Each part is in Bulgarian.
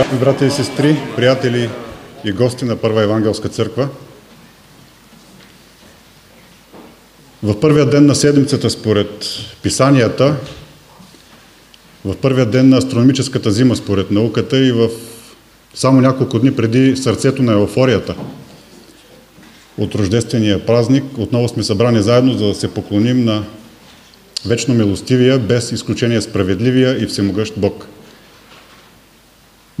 Уважаеми брати и сестри, приятели и гости на Първа Евангелска църква, в първия ден на седмицата, според писанията, в първия ден на астрономическата зима, според науката и в само няколко дни преди сърцето на еуфорията от рождествения празник, отново сме събрани заедно, за да се поклоним на вечно милостивия, без изключение справедливия и всемогъщ Бог –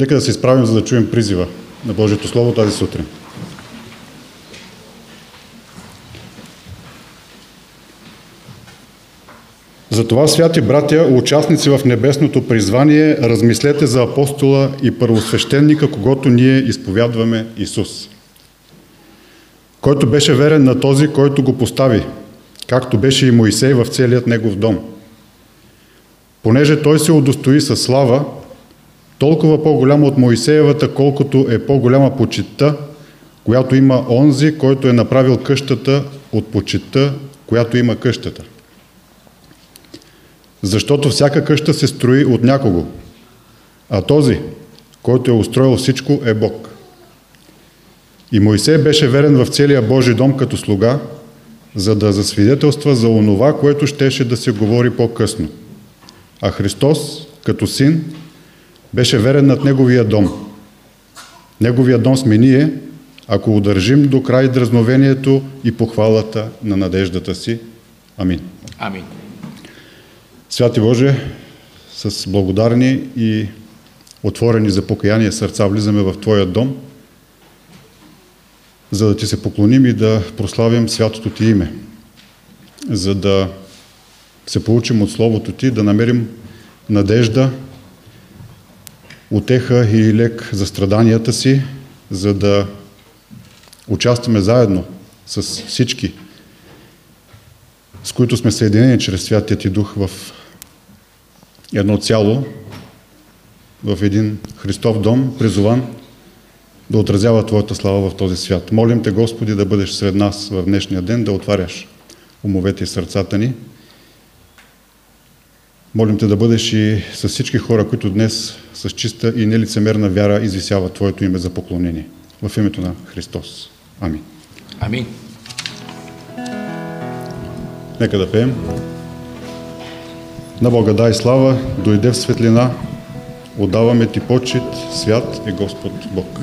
Нека да се изправим, за да чуем призива на Божието Слово тази сутрин. Затова, святи братя, участници в небесното призвание, размислете за апостола и първосвещеника, когато ние изповядваме Исус, който беше верен на този, който го постави, както беше и Моисей в целият негов дом. Понеже той се удостои със слава, толкова по-голяма от Моисеевата, колкото е по-голяма почита, която има онзи, който е направил къщата от почита, която има къщата. Защото всяка къща се строи от някого, а този, който е устроил всичко, е Бог. И Моисей беше верен в целия Божий дом като слуга, за да засвидетелства за онова, което щеше да се говори по-късно. А Христос, като син, беше верен над Неговия дом. Неговия дом сме ние, ако удържим до край дразновението и похвалата на надеждата си. Амин. Амин. Святи Боже, с благодарни и отворени за покаяние сърца влизаме в Твоя дом, за да Ти се поклоним и да прославим святото Ти име, за да се получим от Словото Ти, да намерим надежда, отеха и лек за страданията си, за да участваме заедно с всички, с които сме съединени чрез Святия Ти Дух в едно цяло, в един Христов дом, призован да отразява Твоята слава в този свят. Молим Те, Господи, да бъдеш сред нас в днешния ден, да отваряш умовете и сърцата ни, Молим те да бъдеш и с всички хора, които днес с чиста и нелицемерна вяра извисяват Твоето име за поклонение. В името на Христос. Амин. Амин. Нека да пеем. На Бога дай слава, дойде в светлина, отдаваме Ти почет, свят е Господ Бог.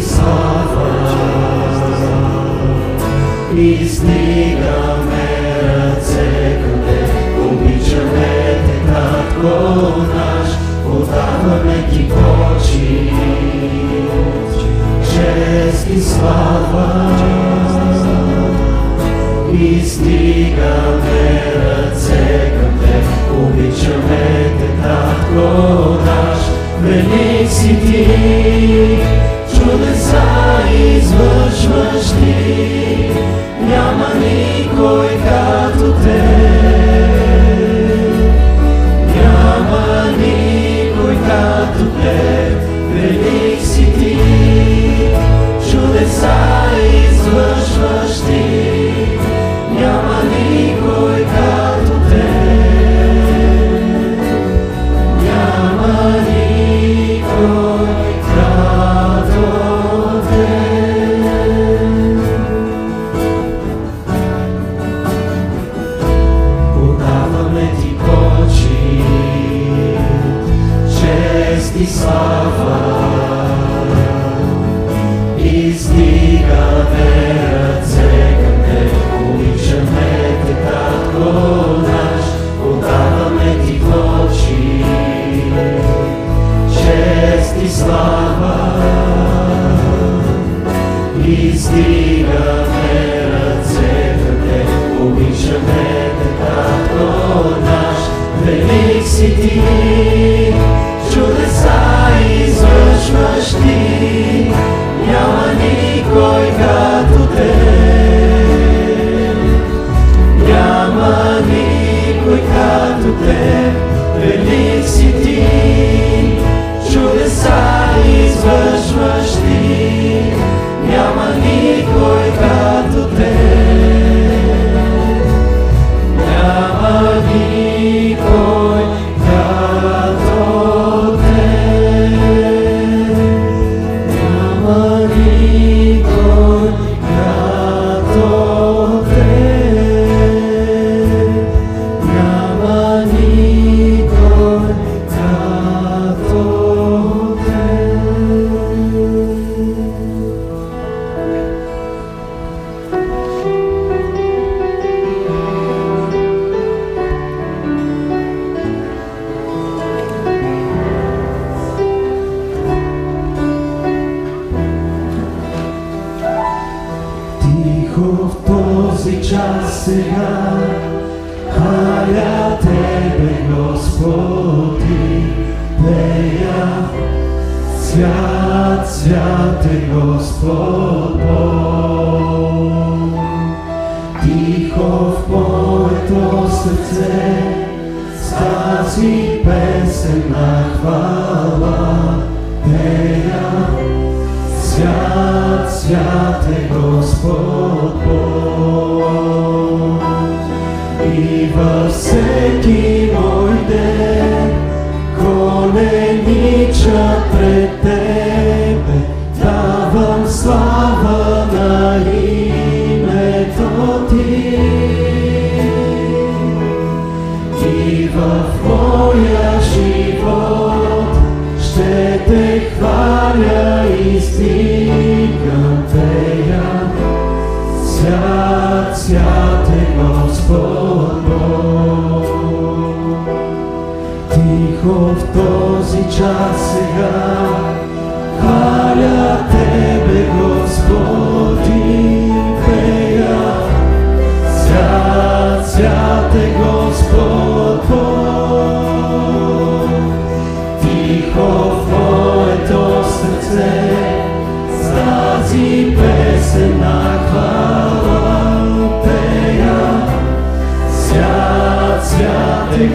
saw. извършваш ти, няма никой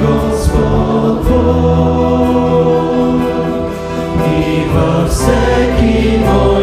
Господ Бог всеки Бог.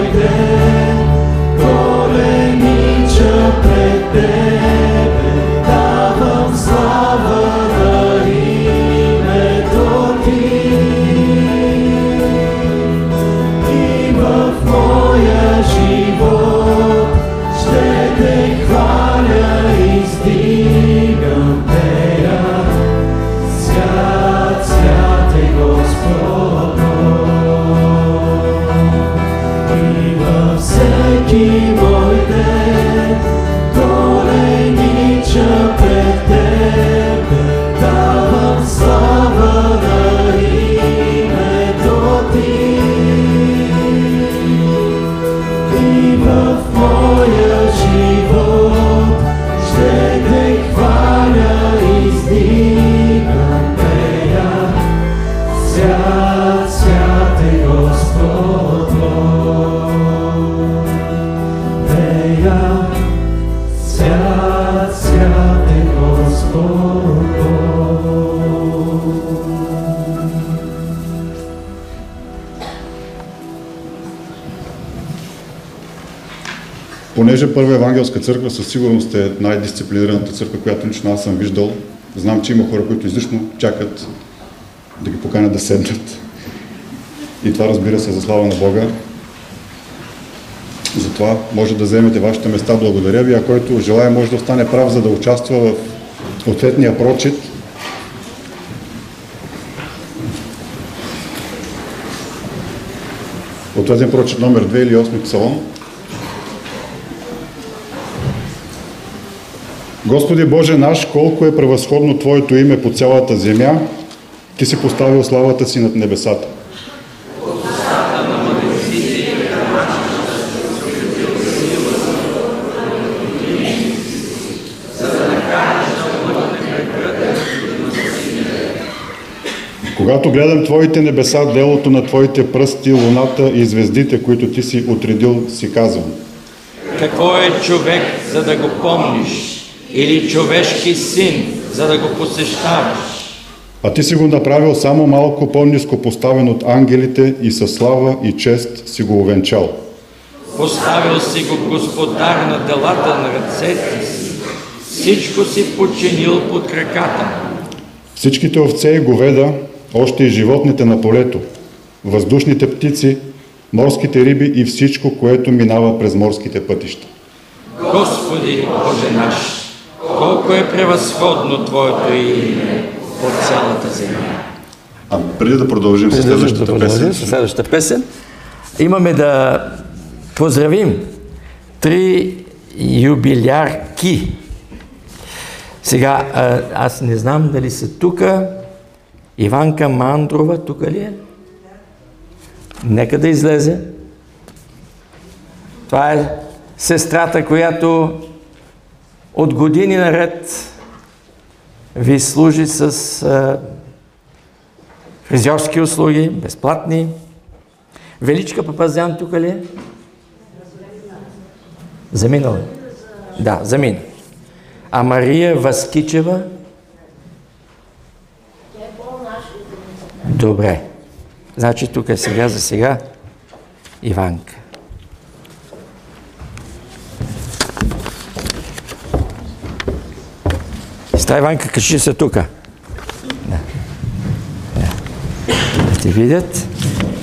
Първа евангелска църква със сигурност е най-дисциплинираната църква, която лично аз съм виждал, знам, че има хора, които излишно чакат да ги поканят да седнат. И това разбира се за слава на Бога. Затова може да вземете вашите места. Благодаря ви. А който желая може да остане прав, за да участва в ответния прочит. Ответен прочит номер 2 или 8 псалом. Господи Боже наш, колко е превъзходно Твоето име по цялата земя, Ти си поставил славата си над небесата. Когато гледам Твоите небеса, делото на Твоите пръсти, луната и звездите, които Ти си отредил, си казвам. Какво е човек, за да го помниш? Или човешки син, за да го посещаваш? А Ти си го направил само малко по-низко поставен от ангелите и със слава и чест си го увенчал. Поставил си го господар на делата на ръцете си. Всичко си подчинил под краката. му. Всичките овце и говеда, още и животните на полето, въздушните птици, морските риби и всичко, което минава през морските пътища. Господи Боже наш, колко е превъзходно Твоето име по цялата земя. А преди да продължим с Преди да следващата продължим песен, с следващата песен, имаме да поздравим три юбилярки. Сега, а, аз не знам дали са тук. Иванка Мандрова, тук ли е? Нека да излезе. Това е сестрата, която от години наред ви служи с а, фризьорски услуги, безплатни. Величка Папазян тук ли е? Заминала. Да, замина. А Мария Васкичева? Добре. Значи тук е сега за сега Иванка. Стай, Иванка, качи се тук. Да. Да. да те видят.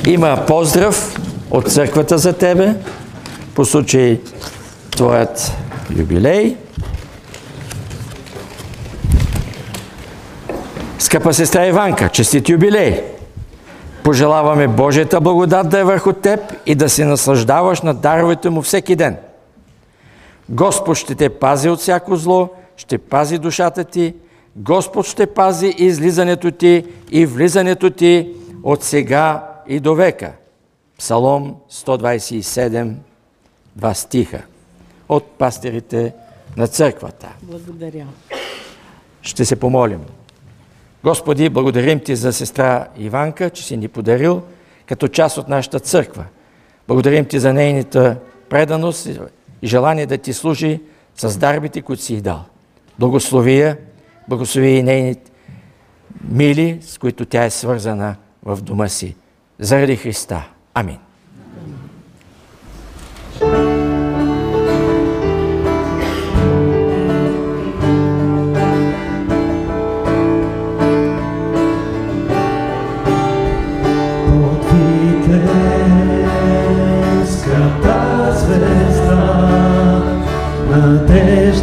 Има поздрав от църквата за тебе по случай твоят юбилей. Скъпа сестра Иванка, честит юбилей! Пожелаваме Божията благодат да е върху теб и да се наслаждаваш на даровете му всеки ден. Господ ще те пази от всяко зло, ще пази душата ти, Господ ще пази излизането ти и влизането ти от сега и до века. Псалом 127, два стиха от пастирите на църквата. Благодаря. Ще се помолим. Господи, благодарим Ти за сестра Иванка, че си ни подарил като част от нашата църква. Благодарим Ти за нейната преданост и желание да Ти служи с дарбите, които си й дал. Благослови я, благослови и нейните мили, с които тя е свързана в дома си. Заради Христа. Амин.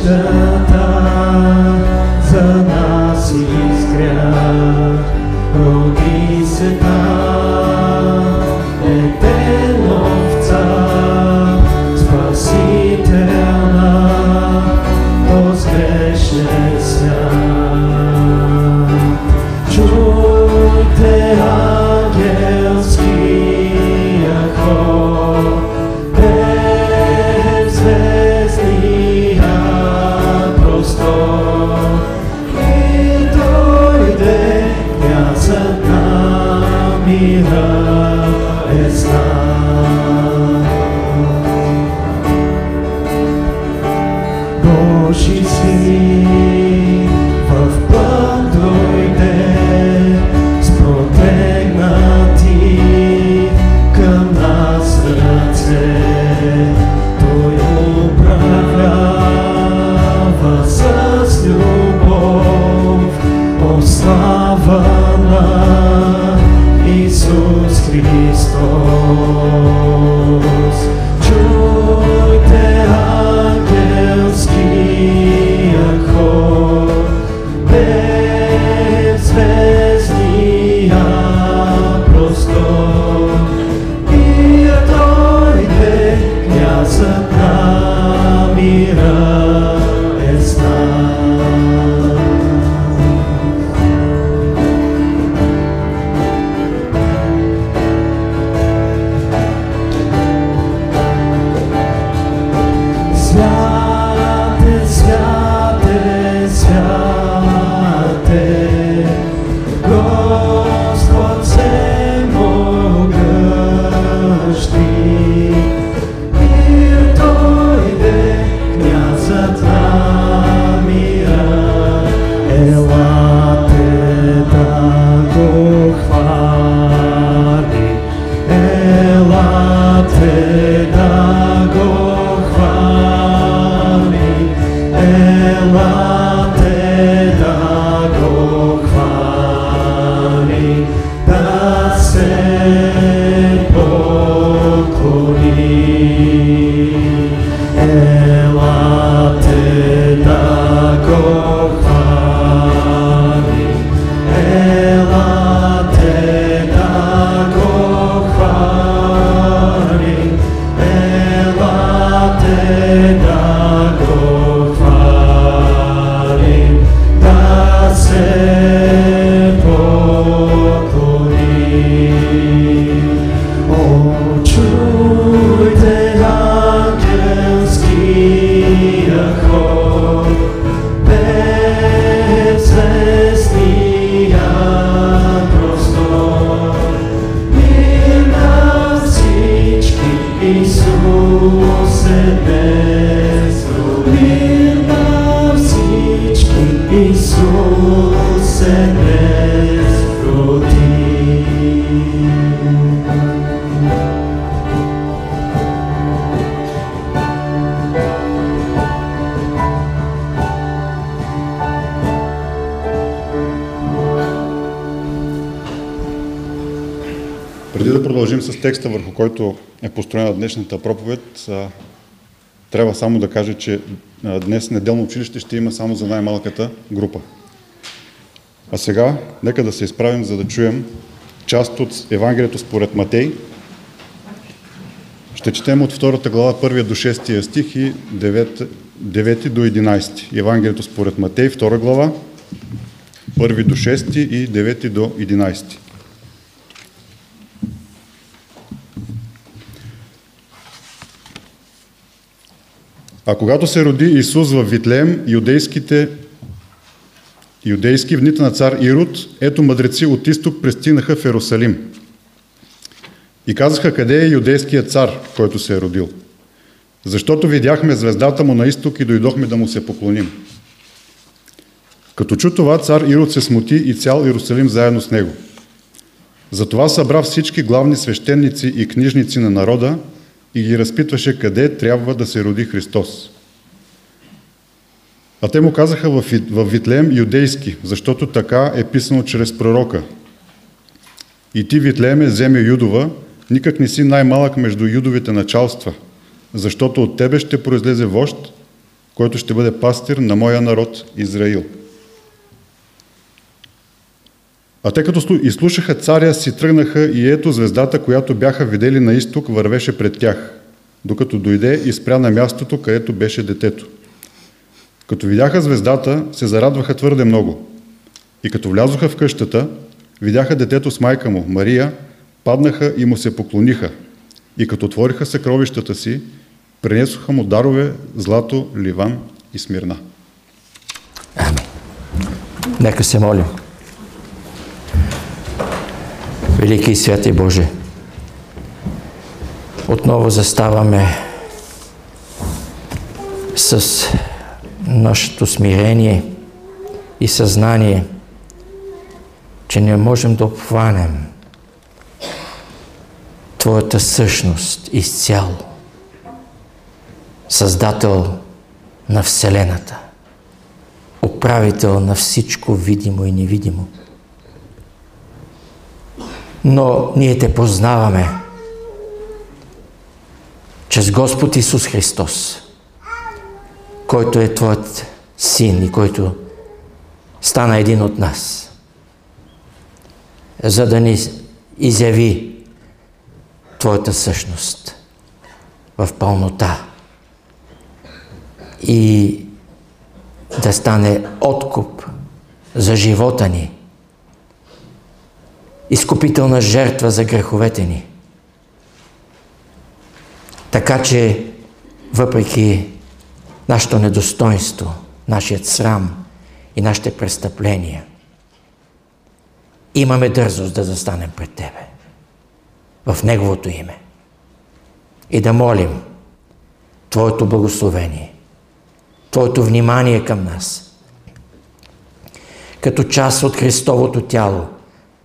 Под построена днешната проповед, трябва само да кажа, че днес неделно училище ще има само за най-малката група. А сега, нека да се изправим, за да чуем част от Евангелието според Матей. Ще четем от втората глава, 1 до 6 стих и 9, 9 до 11. Евангелието според Матей, втора глава, 1 до 6 и 9 до 11. А когато се роди Исус в Витлеем, юдейските, юдейски в дните на цар Ирод, ето мъдреци от изток пристигнаха в Ерусалим. И казаха, къде е юдейският цар, който се е родил. Защото видяхме звездата му на изток и дойдохме да му се поклоним. Като чу това, цар Ирод се смути и цял Иерусалим заедно с него. Затова събра всички главни свещеници и книжници на народа и ги разпитваше къде трябва да се роди Христос. А те му казаха в, Витлеем юдейски, защото така е писано чрез пророка. И ти, Витлееме, земя Юдова, никак не си най-малък между юдовите началства, защото от тебе ще произлезе вожд, който ще бъде пастир на моя народ Израил. А те като изслушаха царя си тръгнаха и ето звездата, която бяха видели на изток, вървеше пред тях, докато дойде и спря на мястото, където беше детето. Като видяха звездата, се зарадваха твърде много. И като влязоха в къщата, видяха детето с майка му, Мария, паднаха и му се поклониха. И като отвориха съкровищата си, принесоха му дарове, злато, ливан и смирна. Нека се молим. Велики и святи Боже, отново заставаме с нашето смирение и съзнание, че не можем да обхванем Твоята същност изцяло. Създател на Вселената, управител на всичко видимо и невидимо. Но ние те познаваме. Чрез Господ Исус Христос, който е Твоят Син и който стана един от нас, за да ни изяви Твоята същност в пълнота и да стане откуп за живота ни, изкупителна жертва за греховете ни. Така че, въпреки нашето недостоинство, нашият срам и нашите престъпления, имаме дързост да застанем пред Тебе в Неговото име и да молим Твоето благословение, Твоето внимание към нас, като част от Христовото тяло,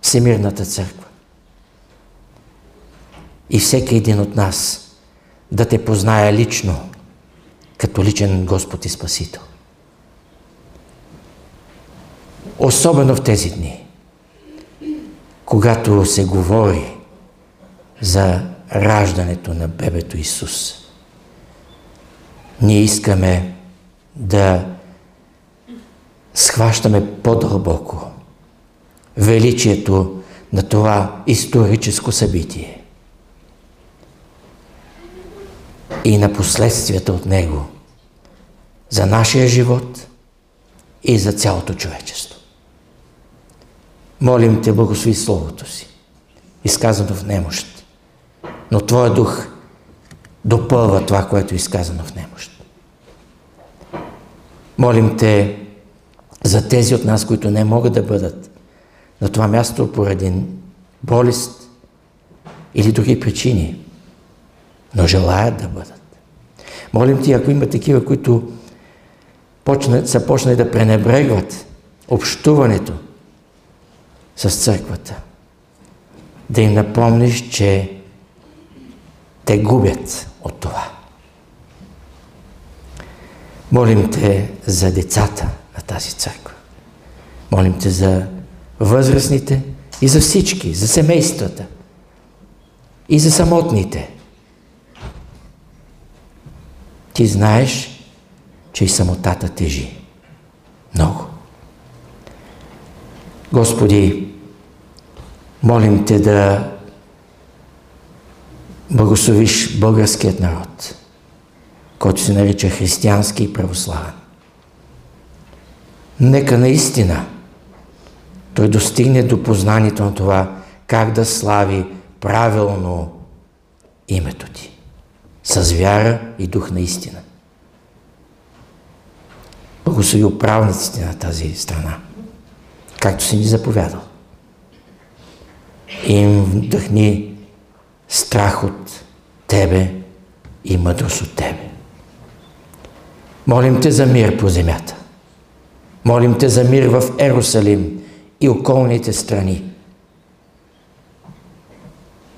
Всемирната църква. И всеки един от нас да те познае лично, като личен Господ и Спасител. Особено в тези дни, когато се говори за раждането на бебето Исус. Ние искаме да схващаме по-дълбоко величието на това историческо събитие и на последствията от него за нашия живот и за цялото човечество. Молим Те, благослови Словото си, изказано в немощ, но Твоя дух допълва това, което е изказано в немощ. Молим Те за тези от нас, които не могат да бъдат на това място поради болест или други причини, но желаят да бъдат. Молим Ти, ако има такива, които почна, са почнали да пренебрегват общуването с църквата, да им напомниш, че те губят от това. Молим Те за децата на тази църква. Молим Те за възрастните и за всички, за семействата и за самотните. Ти знаеш, че и самотата тежи. Много. Господи, молим Те да благословиш българският народ, който се нарича християнски и православен. Нека наистина той достигне до познанието на това как да слави правилно името ти. С вяра и дух на истина. Благослови управниците на тази страна, както си ни заповядал. Им вдъхни страх от Тебе и мъдрост от Тебе. Молим Те за мир по земята. Молим Те за мир в Ерусалим и околните страни.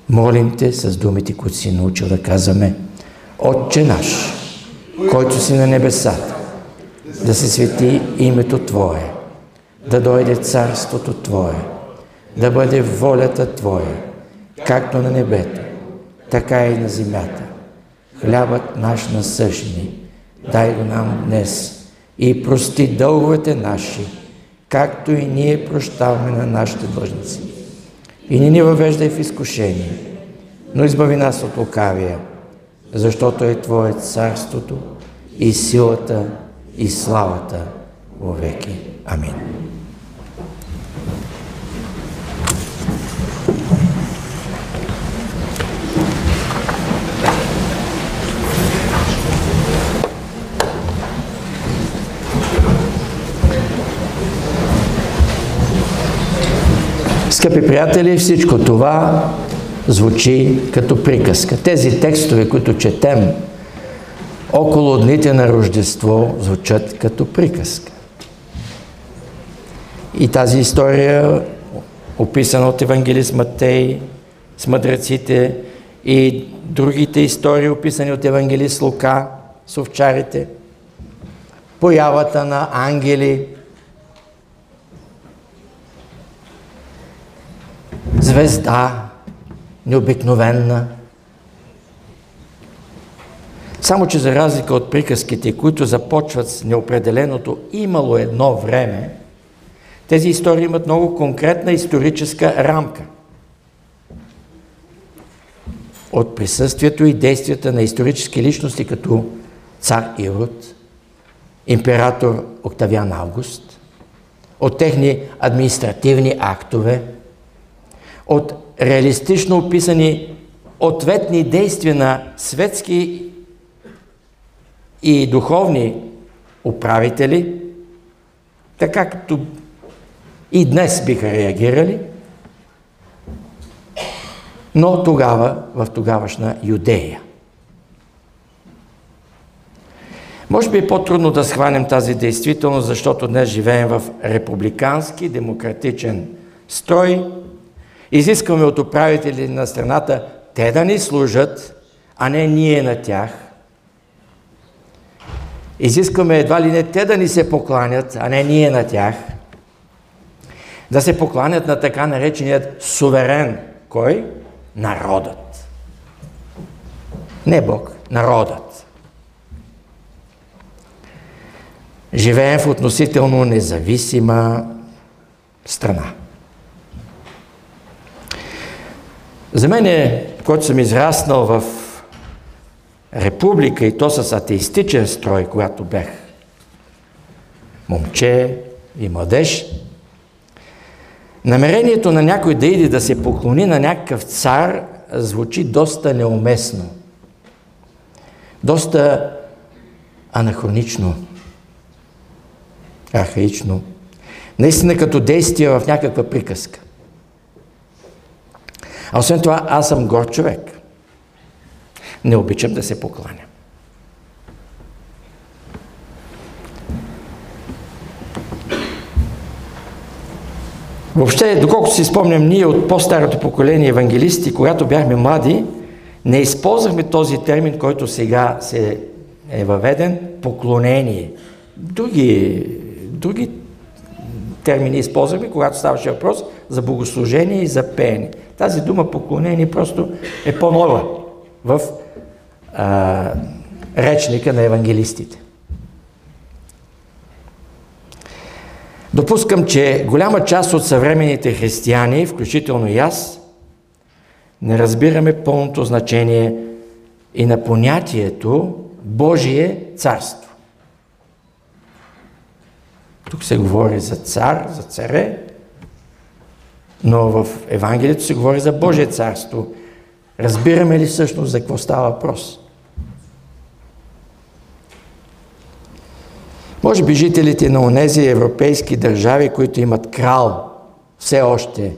Молим Те с думите, които си научил да казваме Отче наш, който си на небесата, да се свети името Твое, да дойде царството Твое, да бъде волята Твоя, както на небето, така и на земята. Хлябът наш насъщни, дай го нам днес и прости дълговете наши, както и ние прощаваме на нашите длъжници. И не ни въвеждай в изкушение, но избави нас от лукавия, защото е Твое царството и силата и славата веки. Амин. Скъпи приятели, всичко това звучи като приказка. Тези текстове, които четем около дните на Рождество звучат като приказка. И тази история, описана от евангелист Матей, с мъдреците и другите истории, описани от евангелист Лука, с овчарите, появата на ангели, звезда, необикновенна. Само, че за разлика от приказките, които започват с неопределеното имало едно време, тези истории имат много конкретна историческа рамка. От присъствието и действията на исторически личности като цар Ирод, император Октавиан Август, от техни административни актове, от реалистично описани ответни действия на светски и духовни управители, така като и днес биха реагирали, но тогава, в тогавашна Юдея. Може би е по-трудно да схванем тази действителност, защото днес живеем в републикански, демократичен строй. Изискваме от управители на страната те да ни служат, а не ние на тях. Изискваме едва ли не те да ни се покланят, а не ние на тях. Да се покланят на така нареченият суверен. Кой? Народът. Не Бог, народът. Живеем в относително независима страна. За мен, е, който съм израснал в република и то с атеистичен строй, когато бях момче и младеж, намерението на някой да иде да се поклони на някакъв цар звучи доста неуместно, доста анахронично, архаично, наистина като действие в някаква приказка. А освен това, аз съм гор човек. Не обичам да се покланя. Въобще, доколкото си спомням, ние от по-старото поколение евангелисти, когато бяхме млади, не използвахме този термин, който сега се е въведен, поклонение. Други, други термини използваме, когато ставаше въпрос за богослужение и за пеене. Тази дума поклонение просто е по-нова в а, речника на евангелистите. Допускам, че голяма част от съвременните християни, включително и аз, не разбираме пълното значение и на понятието Божие царство. Тук се говори за цар, за царе, но в Евангелието се говори за Божие царство. Разбираме ли всъщност за какво става въпрос? Може би жителите на онези европейски държави, които имат крал все още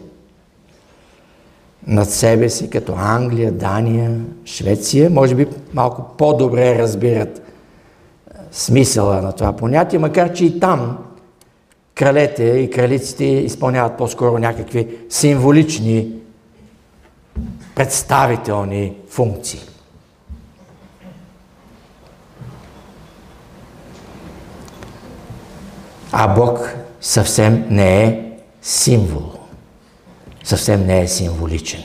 над себе си, като Англия, Дания, Швеция, може би малко по-добре разбират смисъла на това понятие, макар че и там кралете и кралиците изпълняват по-скоро някакви символични, представителни функции. А Бог съвсем не е символ. Съвсем не е символичен.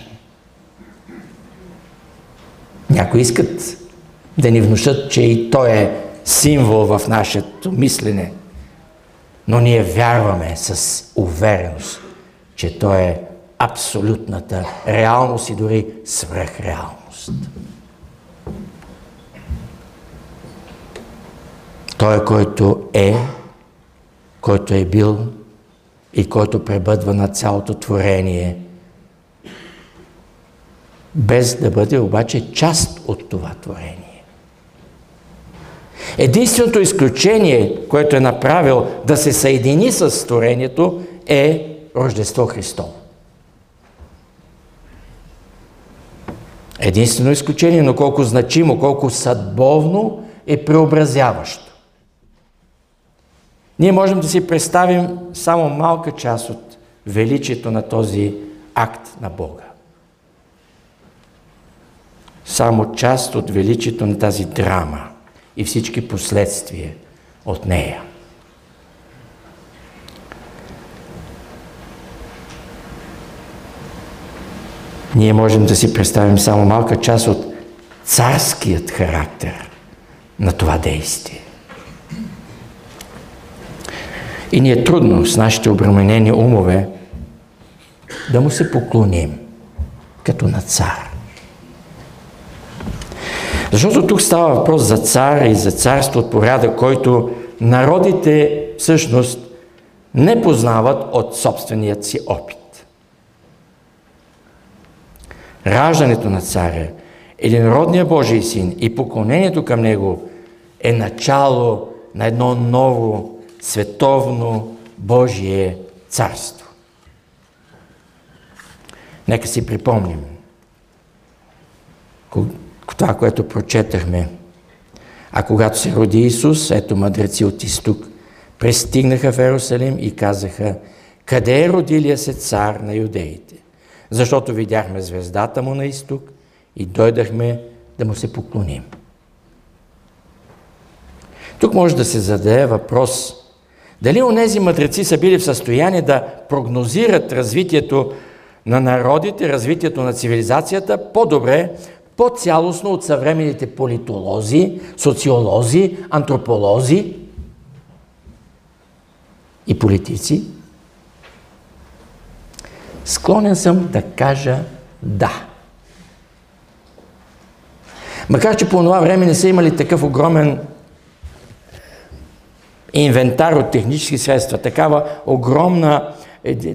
Някои искат да ни внушат, че и Той е символ в нашето мислене. Но ние вярваме с увереност, че Той е абсолютната реалност и дори свръхреалност. Той, който е който е бил и който пребъдва на цялото творение, без да бъде обаче част от това творение. Единственото изключение, което е направил да се съедини с творението, е Рождество Христово. Единствено изключение, но колко значимо, колко съдбовно е преобразяващо. Ние можем да си представим само малка част от величието на този акт на Бога. Само част от величието на тази драма и всички последствия от нея. Ние можем да си представим само малка част от царският характер на това действие. И ни е трудно с нашите обременени умове да му се поклоним като на цар. Защото тук става въпрос за цар и за царство от порядък, който народите всъщност не познават от собственият си опит. Раждането на царя, единородния Божий син и поклонението към него е начало на едно ново световно Божие царство. Нека си припомним това, което прочетахме. А когато се роди Исус, ето мъдреци от изток, пристигнаха в Ерусалим и казаха, къде е родилия се цар на юдеите? Защото видяхме звездата му на изток и дойдахме да му се поклоним. Тук може да се зададе въпрос, дали онези мъдреци са били в състояние да прогнозират развитието на народите, развитието на цивилизацията по-добре, по-цялостно от съвременните политолози, социолози, антрополози и политици? Склонен съм да кажа да. Макар, че по това време не са имали такъв огромен инвентар от технически средства, такава огромна,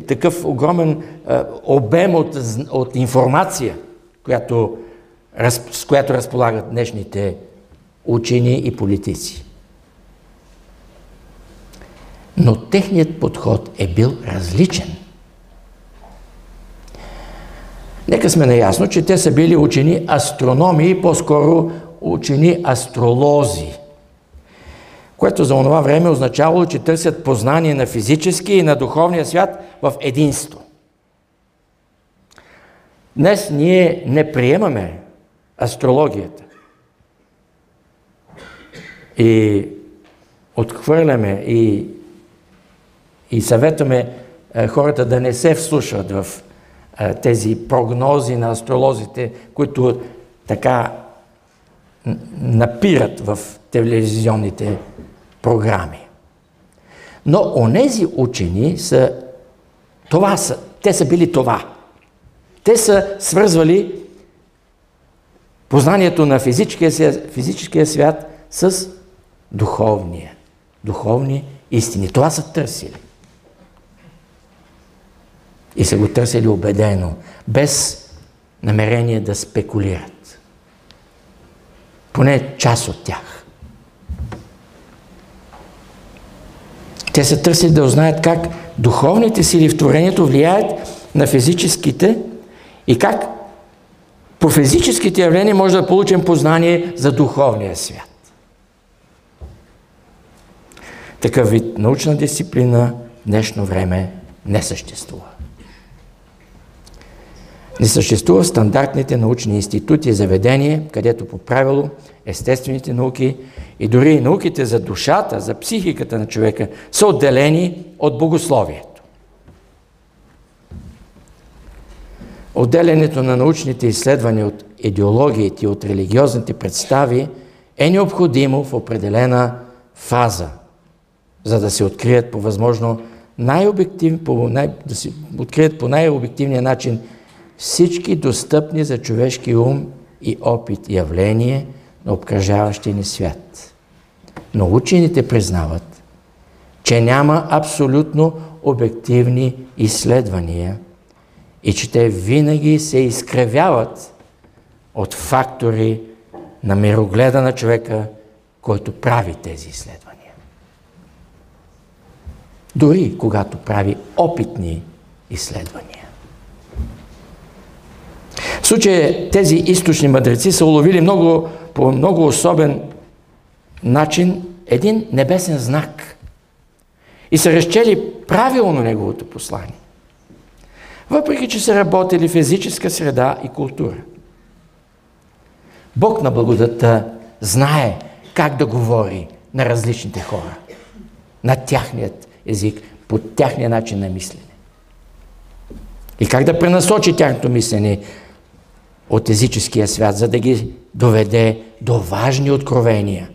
такъв огромен обем от, от информация, която, с която разполагат днешните учени и политици. Но техният подход е бил различен. Нека сме наясно, че те са били учени астрономи, по-скоро учени астролози, което за онова време означавало, че търсят познание на физически и на духовния свят в единство. Днес ние не приемаме астрологията и отхвърляме и, и съветваме хората да не се вслушват в тези прогнози на астролозите, които така напират в телевизионните програми. Но онези учени са, това са, те са били това. Те са свързвали познанието на физическия, физическия свят с духовния. Духовни истини. Това са търсили. И са го търсили убедено, без намерение да спекулират. Поне част от тях. Те са търсили да узнаят как духовните сили в творението влияят на физическите и как по физическите явления може да получим познание за духовния свят. Такъв вид научна дисциплина в днешно време не съществува. Не съществува стандартните научни институти и заведения, където по правило естествените науки и дори и науките за душата, за психиката на човека са отделени от богословието. Отделянето на научните изследвания от идеологиите и от религиозните представи е необходимо в определена фаза, за да се открият по възможно най-обектив, по най, да се открият по най-обективния начин всички достъпни за човешки ум и опит явления на обкръжаващия ни свят. Но учените признават, че няма абсолютно обективни изследвания и че те винаги се изкревяват от фактори на мирогледа на човека, който прави тези изследвания. Дори когато прави опитни изследвания. В случая тези източни мъдреци са уловили много, по много особен начин един небесен знак. И са разчели правилно неговото послание. Въпреки, че са работили в езическа среда и култура. Бог на благодата знае как да говори на различните хора. На тяхният език, по тяхния начин на мислене. И как да пренасочи тяхното мислене от езическия свят, за да ги доведе до важни откровения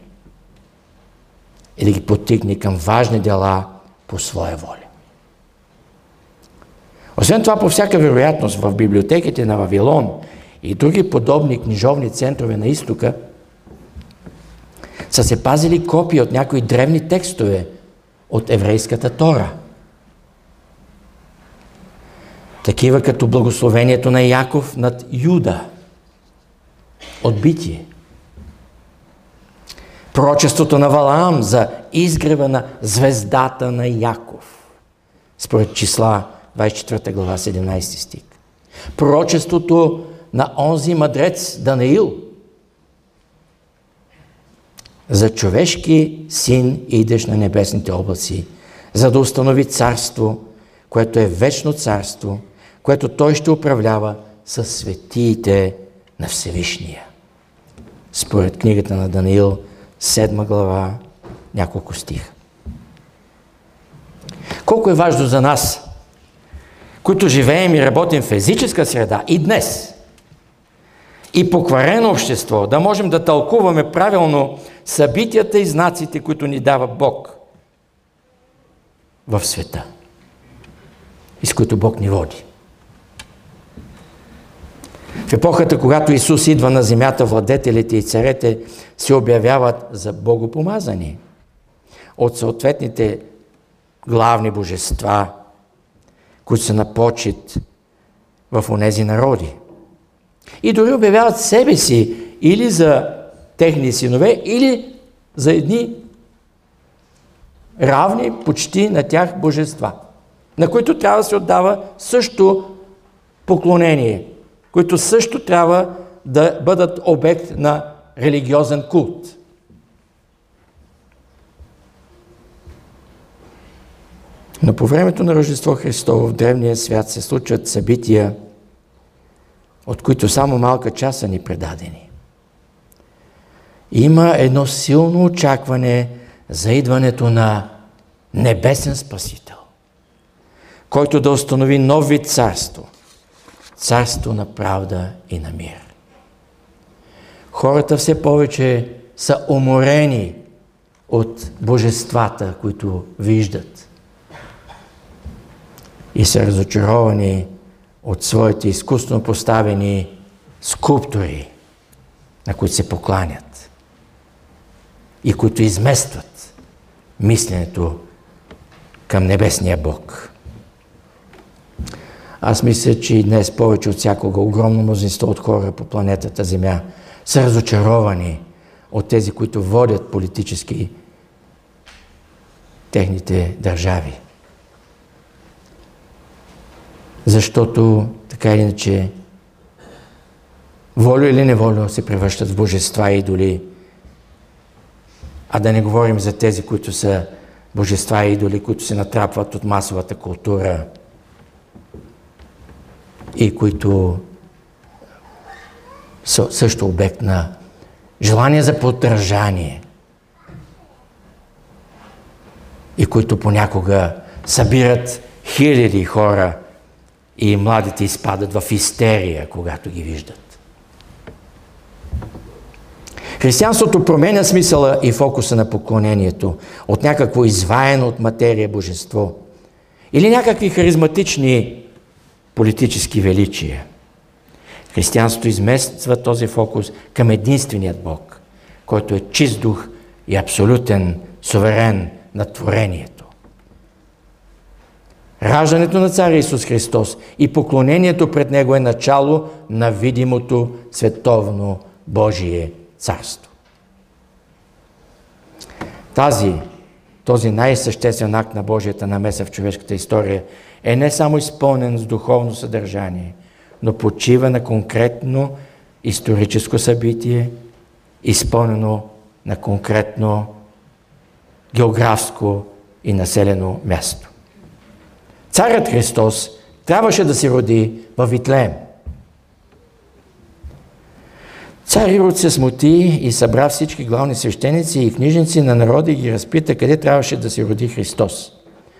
и да ги потикне към важни дела по своя воля. Освен това, по всяка вероятност, в библиотеките на Вавилон и други подобни книжовни центрове на изтока са се пазили копии от някои древни текстове от еврейската Тора. Такива като благословението на Яков над Юда от битие. Пророчеството на Валаам за изгрева на звездата на Яков. Според числа 24 глава 17 стих. Пророчеството на онзи мъдрец Данаил за човешки син идеш на небесните облаци, за да установи царство, което е вечно царство, което той ще управлява със светиите на Всевишния. Според книгата на Даниил, 7 глава, няколко стиха. Колко е важно за нас които живеем и работим в физическа среда и днес, и покварено общество, да можем да тълкуваме правилно събитията и знаците, които ни дава Бог в света и с които Бог ни води. В епохата, когато Исус идва на земята, владетелите и царете се обявяват за богопомазани от съответните главни божества – които са на почет в онези народи. И дори обявяват себе си или за техни синове, или за едни равни почти на тях божества, на които трябва да се отдава също поклонение, които също трябва да бъдат обект на религиозен култ. Но по времето на Рождество Христово в древния свят се случват събития, от които само малка част са ни предадени. Има едно силно очакване за идването на небесен Спасител, който да установи нов вид царство, царство на правда и на мир. Хората все повече са уморени от божествата, които виждат и са разочаровани от своите изкусно поставени скулптури, на които се покланят и които изместват мисленето към небесния Бог. Аз мисля, че и днес повече от всякога огромно мнозинство от хора по планетата Земя са разочаровани от тези, които водят политически техните държави. Защото така или иначе волю или неволю се превръщат в божества и идоли. А да не говорим за тези, които са божества и идоли, които се натрапват от масовата култура и които са също обект на желание за поддържание и които понякога събират хиляди хора – и младите изпадат в истерия, когато ги виждат. Християнството променя смисъла и фокуса на поклонението от някакво изваяно от материя божество или някакви харизматични политически величия. Християнството измества този фокус към единственият Бог, който е чист дух и абсолютен суверен на творението. Раждането на царя Исус Христос и поклонението пред Него е начало на видимото световно Божие царство. Тази, този най-съществен акт на Божията намеса в човешката история е не само изпълнен с духовно съдържание, но почива на конкретно историческо събитие, изпълнено на конкретно географско и населено място. Царят Христос трябваше да се роди в Витлеем. Цар Ирод се смути и събра всички главни свещеници и книжници на народа и ги разпита къде трябваше да се роди Христос.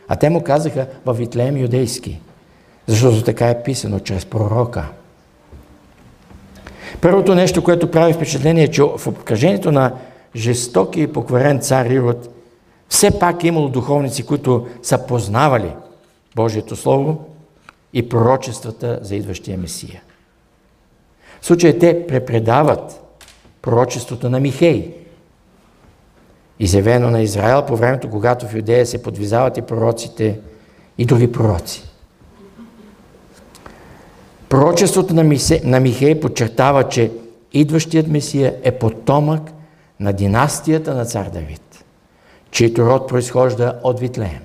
А те му казаха в Витлеем юдейски, защото така е писано чрез пророка. Първото нещо, което прави впечатление е, че в обкръжението на жестоки и покварен цар Ирод все пак е имало духовници, които са познавали Божието Слово и пророчествата за идващия Месия. В случая те препредават пророчеството на Михей, изявено на Израел по времето, когато в Юдея се подвизават и пророците и други пророци. Пророчеството на, Мисе, на Михей подчертава, че идващият Месия е потомък на династията на цар Давид, чието род произхожда от Витлеем.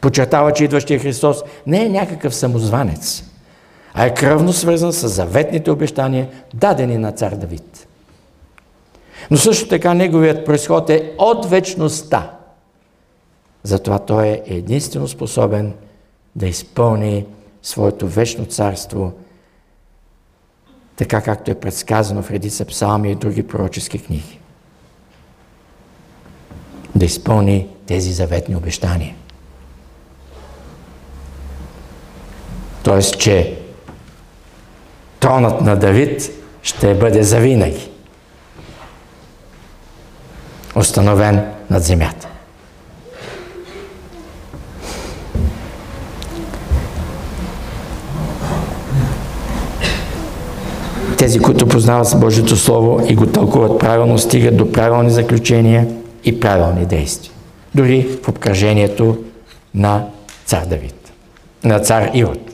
Подчертава, че идващия Христос не е някакъв самозванец, а е кръвно свързан с заветните обещания, дадени на цар Давид. Но също така неговият происход е от вечността. Затова той е единствено способен да изпълни своето вечно царство, така както е предсказано в редица псалми и други пророчески книги. Да изпълни тези заветни обещания. Тоест, че тронът на Давид ще бъде завинаги установен над земята. Тези, които познават Божието Слово и го тълкуват правилно, стигат до правилни заключения и правилни действия. Дори в обкръжението на цар Давид, на цар Ирод.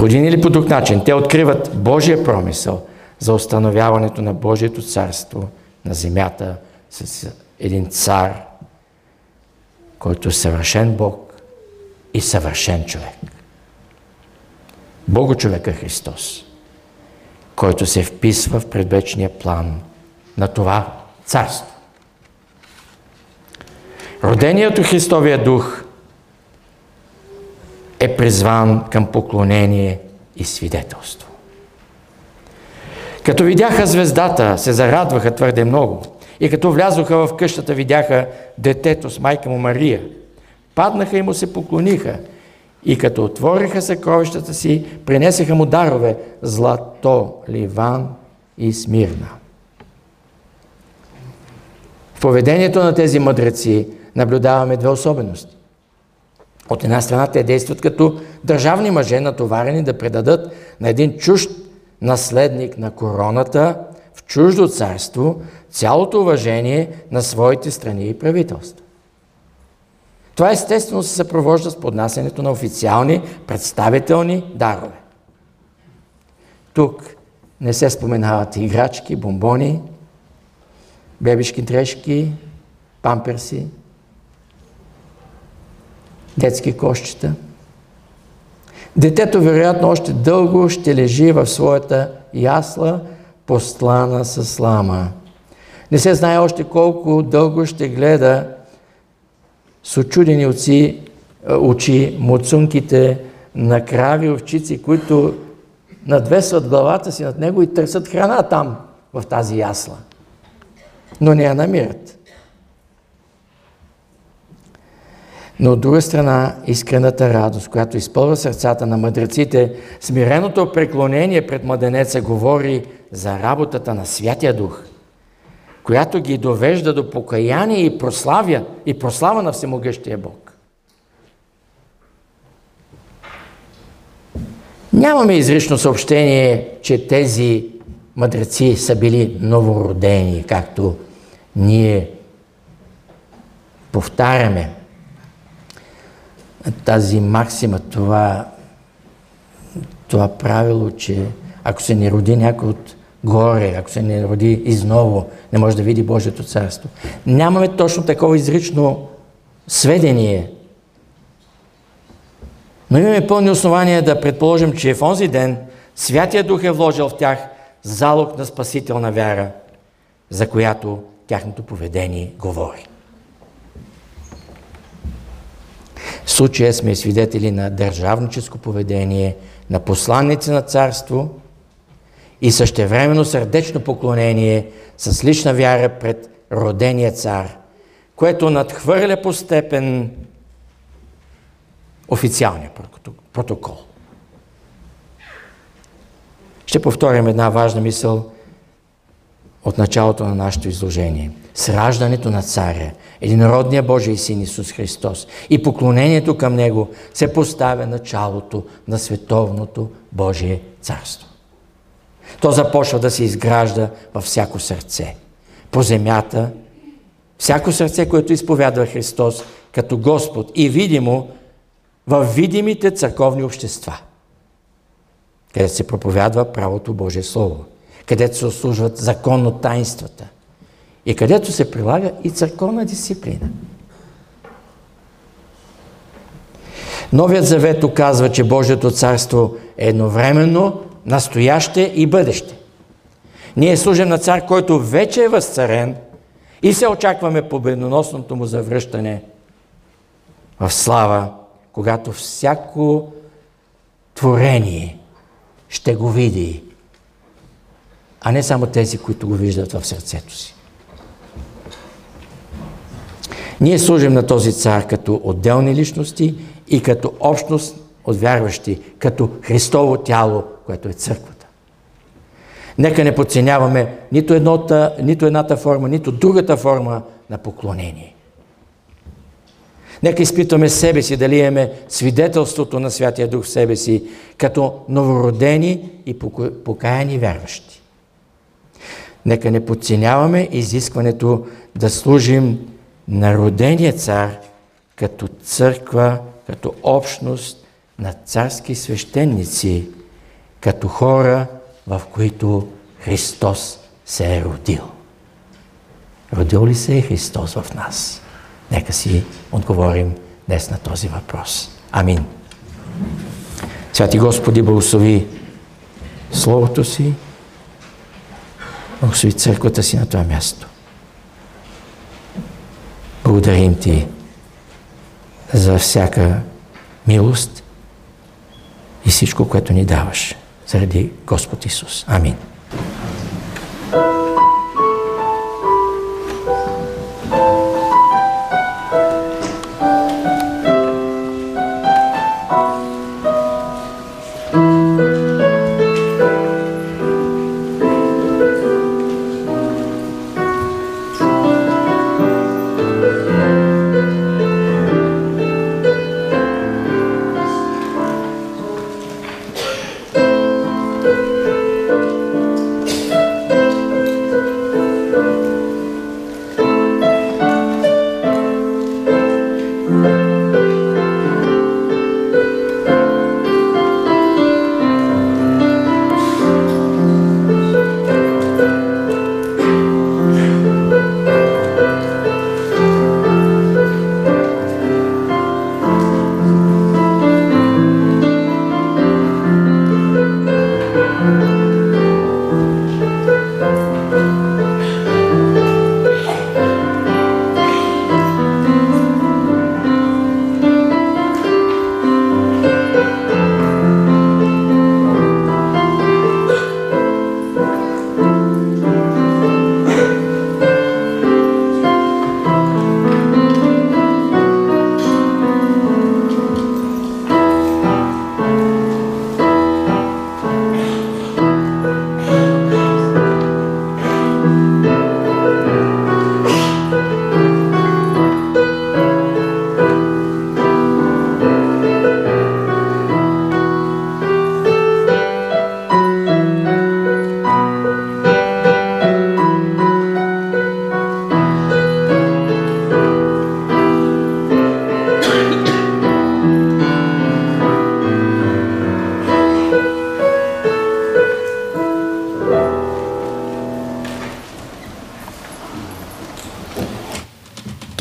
По един или по друг начин те откриват Божия промисъл за установяването на Божието царство на земята с един цар, който е съвършен Бог и съвършен човек. Богочовека Христос, който се вписва в предвечния план на това царство. Роденият от Христовия дух е призван към поклонение и свидетелство. Като видяха звездата, се зарадваха твърде много. И като влязоха в къщата, видяха детето с майка му Мария. Паднаха и му се поклониха. И като отвориха съкровищата си, принесеха му дарове – злато, ливан и смирна. В поведението на тези мъдреци наблюдаваме две особености. От една страна те действат като държавни мъже, натоварени да предадат на един чужд наследник на короната в чуждо царство цялото уважение на своите страни и правителства. Това естествено се съпровожда с поднасянето на официални представителни дарове. Тук не се споменават играчки, бомбони, бебешки трешки, памперси, детски кошчета. Детето вероятно още дълго ще лежи в своята ясла, постлана с слама. Не се знае още колко дълго ще гледа с очудени очи, очи муцунките на крави овчици, които надвесват главата си над него и търсят храна там, в тази ясла. Но не я намират. Но от друга страна, искрената радост, която изпълва сърцата на мъдреците, смиреното преклонение пред младенеца говори за работата на Святия Дух, която ги довежда до покаяние и прославя, и прослава на Всемогъщия Бог. Нямаме изрично съобщение, че тези мъдреци са били новородени, както ние повтаряме тази максима, това, това правило, че ако се не роди някой от горе, ако се не роди изново, не може да види Божието царство. Нямаме точно такова изрично сведение. Но имаме пълни основания да предположим, че в онзи ден Святия Дух е вложил в тях залог на спасителна вяра, за която тяхното поведение говори. В случая сме свидетели на държавническо поведение, на посланници на царство и същевременно сърдечно поклонение с лична вяра пред родения цар, което надхвърля по степен официалния протокол. Ще повторим една важна мисъл от началото на нашето изложение. С раждането на царя, единородния Божий син Исус Христос и поклонението към Него се поставя началото на световното Божие царство. То започва да се изгражда във всяко сърце. По земята, всяко сърце, което изповядва Христос като Господ и видимо в видимите църковни общества, където се проповядва правото Божие Слово, където се ослужват законно таинствата и където се прилага и църковна дисциплина. Новият завет оказва, че Божието царство е едновременно настояще и бъдеще. Ние служим на цар, който вече е възцарен и се очакваме победоносното му завръщане в слава, когато всяко творение ще го види, а не само тези, които го виждат в сърцето си. Ние служим на този цар като отделни личности и като общност от вярващи, като Христово тяло, което е църквата. Нека не подценяваме нито, едната, нито едната форма, нито другата форма на поклонение. Нека изпитваме себе си, дали имаме свидетелството на Святия Дух в себе си, като новородени и покаяни вярващи. Нека не подценяваме изискването да служим на родения цар като църква, като общност на царски свещеници, като хора, в които Христос се е родил. Родил ли се е Христос в нас? Нека си отговорим днес на този въпрос. Амин. Святи Господи, благослови Словото си, благослови църквата си на това място. Благодарим Ти за всяка милост и всичко, което ни даваш заради Господ Исус. Амин.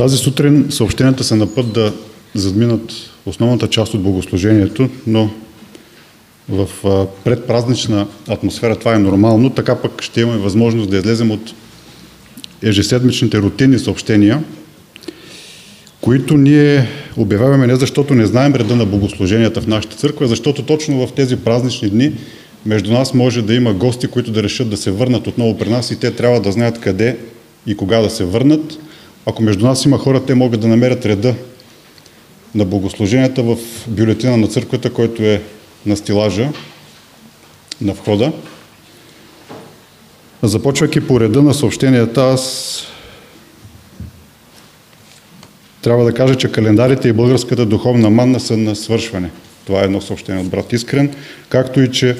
Тази сутрин съобщенията са на път да задминат основната част от богослужението, но в предпразнична атмосфера това е нормално, така пък ще имаме възможност да излезем от ежеседмичните рутинни съобщения, които ние обявяваме не защото не знаем реда на богослуженията в нашата църква, а защото точно в тези празнични дни между нас може да има гости, които да решат да се върнат отново при нас и те трябва да знаят къде и кога да се върнат. Ако между нас има хора, те могат да намерят реда на богослуженията в бюлетина на църквата, който е на стилажа на входа. Започвайки по реда на съобщенията, аз трябва да кажа, че календарите и българската духовна манна са на свършване. Това е едно съобщение от брат Искрен, както и, че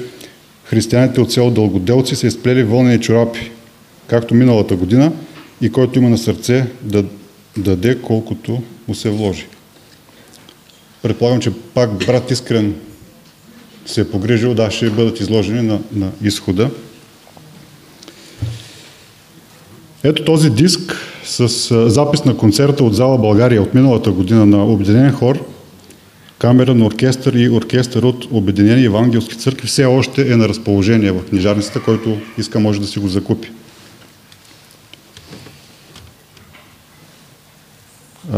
християните от село Дългоделци са изплели вълнени чорапи, както миналата година, и който има на сърце да даде колкото му се вложи. Предполагам, че пак брат Искрен се е погрижил, да, ще бъдат изложени на, на изхода. Ето този диск с запис на концерта от зала България от миналата година на Обединен хор, камерен оркестър и оркестър от Обединени евангелски църкви все още е на разположение в книжарницата, който иска може да си го закупи.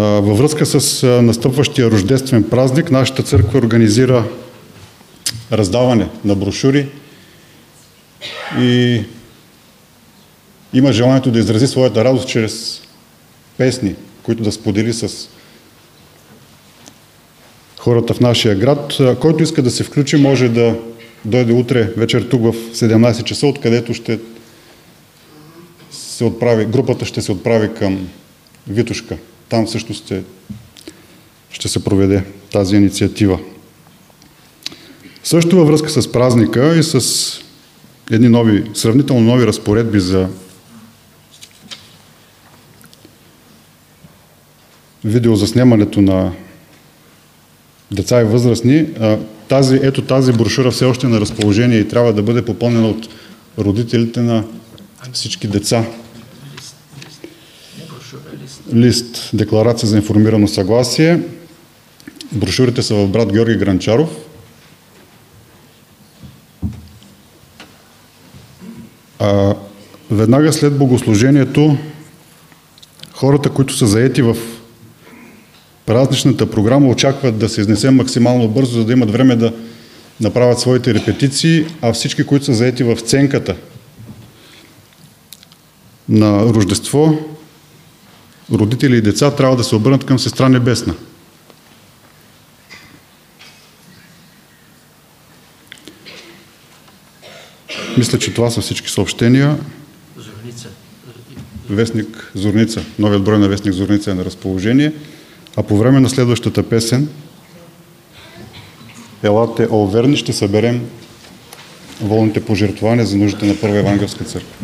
Във връзка с настъпващия рождествен празник, нашата църква организира раздаване на брошури и има желанието да изрази своята радост чрез песни, които да сподели с хората в нашия град. Който иска да се включи, може да дойде утре вечер тук в 17 часа, откъдето ще се отправи, групата ще се отправи към Витушка. Там също ще, ще се проведе тази инициатива. Също във връзка с празника и с едни нови, сравнително нови разпоредби за видеозаснемането на деца и възрастни, тази, ето тази брошура все още е на разположение и трябва да бъде попълнена от родителите на всички деца. Лист, декларация за информирано съгласие. Брошурите са в брат Георги Гранчаров. А, веднага след богослужението, хората, които са заети в празничната програма, очакват да се изнесем максимално бързо, за да имат време да направят своите репетиции, а всички, които са заети в ценката на Рождество, родители и деца трябва да се обърнат към сестра Небесна. Мисля, че това са всички съобщения. Вестник Зорница, новият брой на Вестник Зорница е на разположение. А по време на следващата песен Елате Олверни ще съберем волните пожертвования за нуждите на Първа Евангелска църква.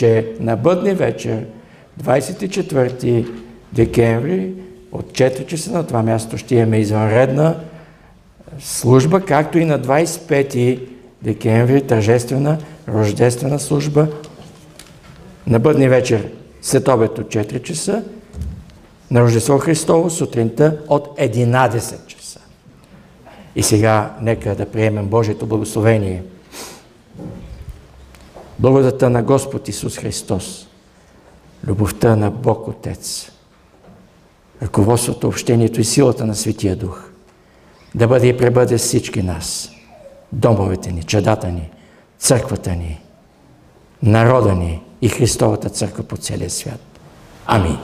Че на бъдни вечер, 24 декември, от 4 часа на това място ще имаме извънредна служба, както и на 25 декември тържествена рождествена служба на бъдни вечер след обед от 4 часа, на Рождество Христово сутринта от 11 часа. И сега нека да приемем Божието благословение. Благодата на Господ Исус Христос, любовта на Бог Отец, ръководството, общението и силата на Светия Дух да бъде и пребъде всички нас, домовете ни, чадата ни, църквата ни, народа ни и Христовата църква по целия свят. Амин.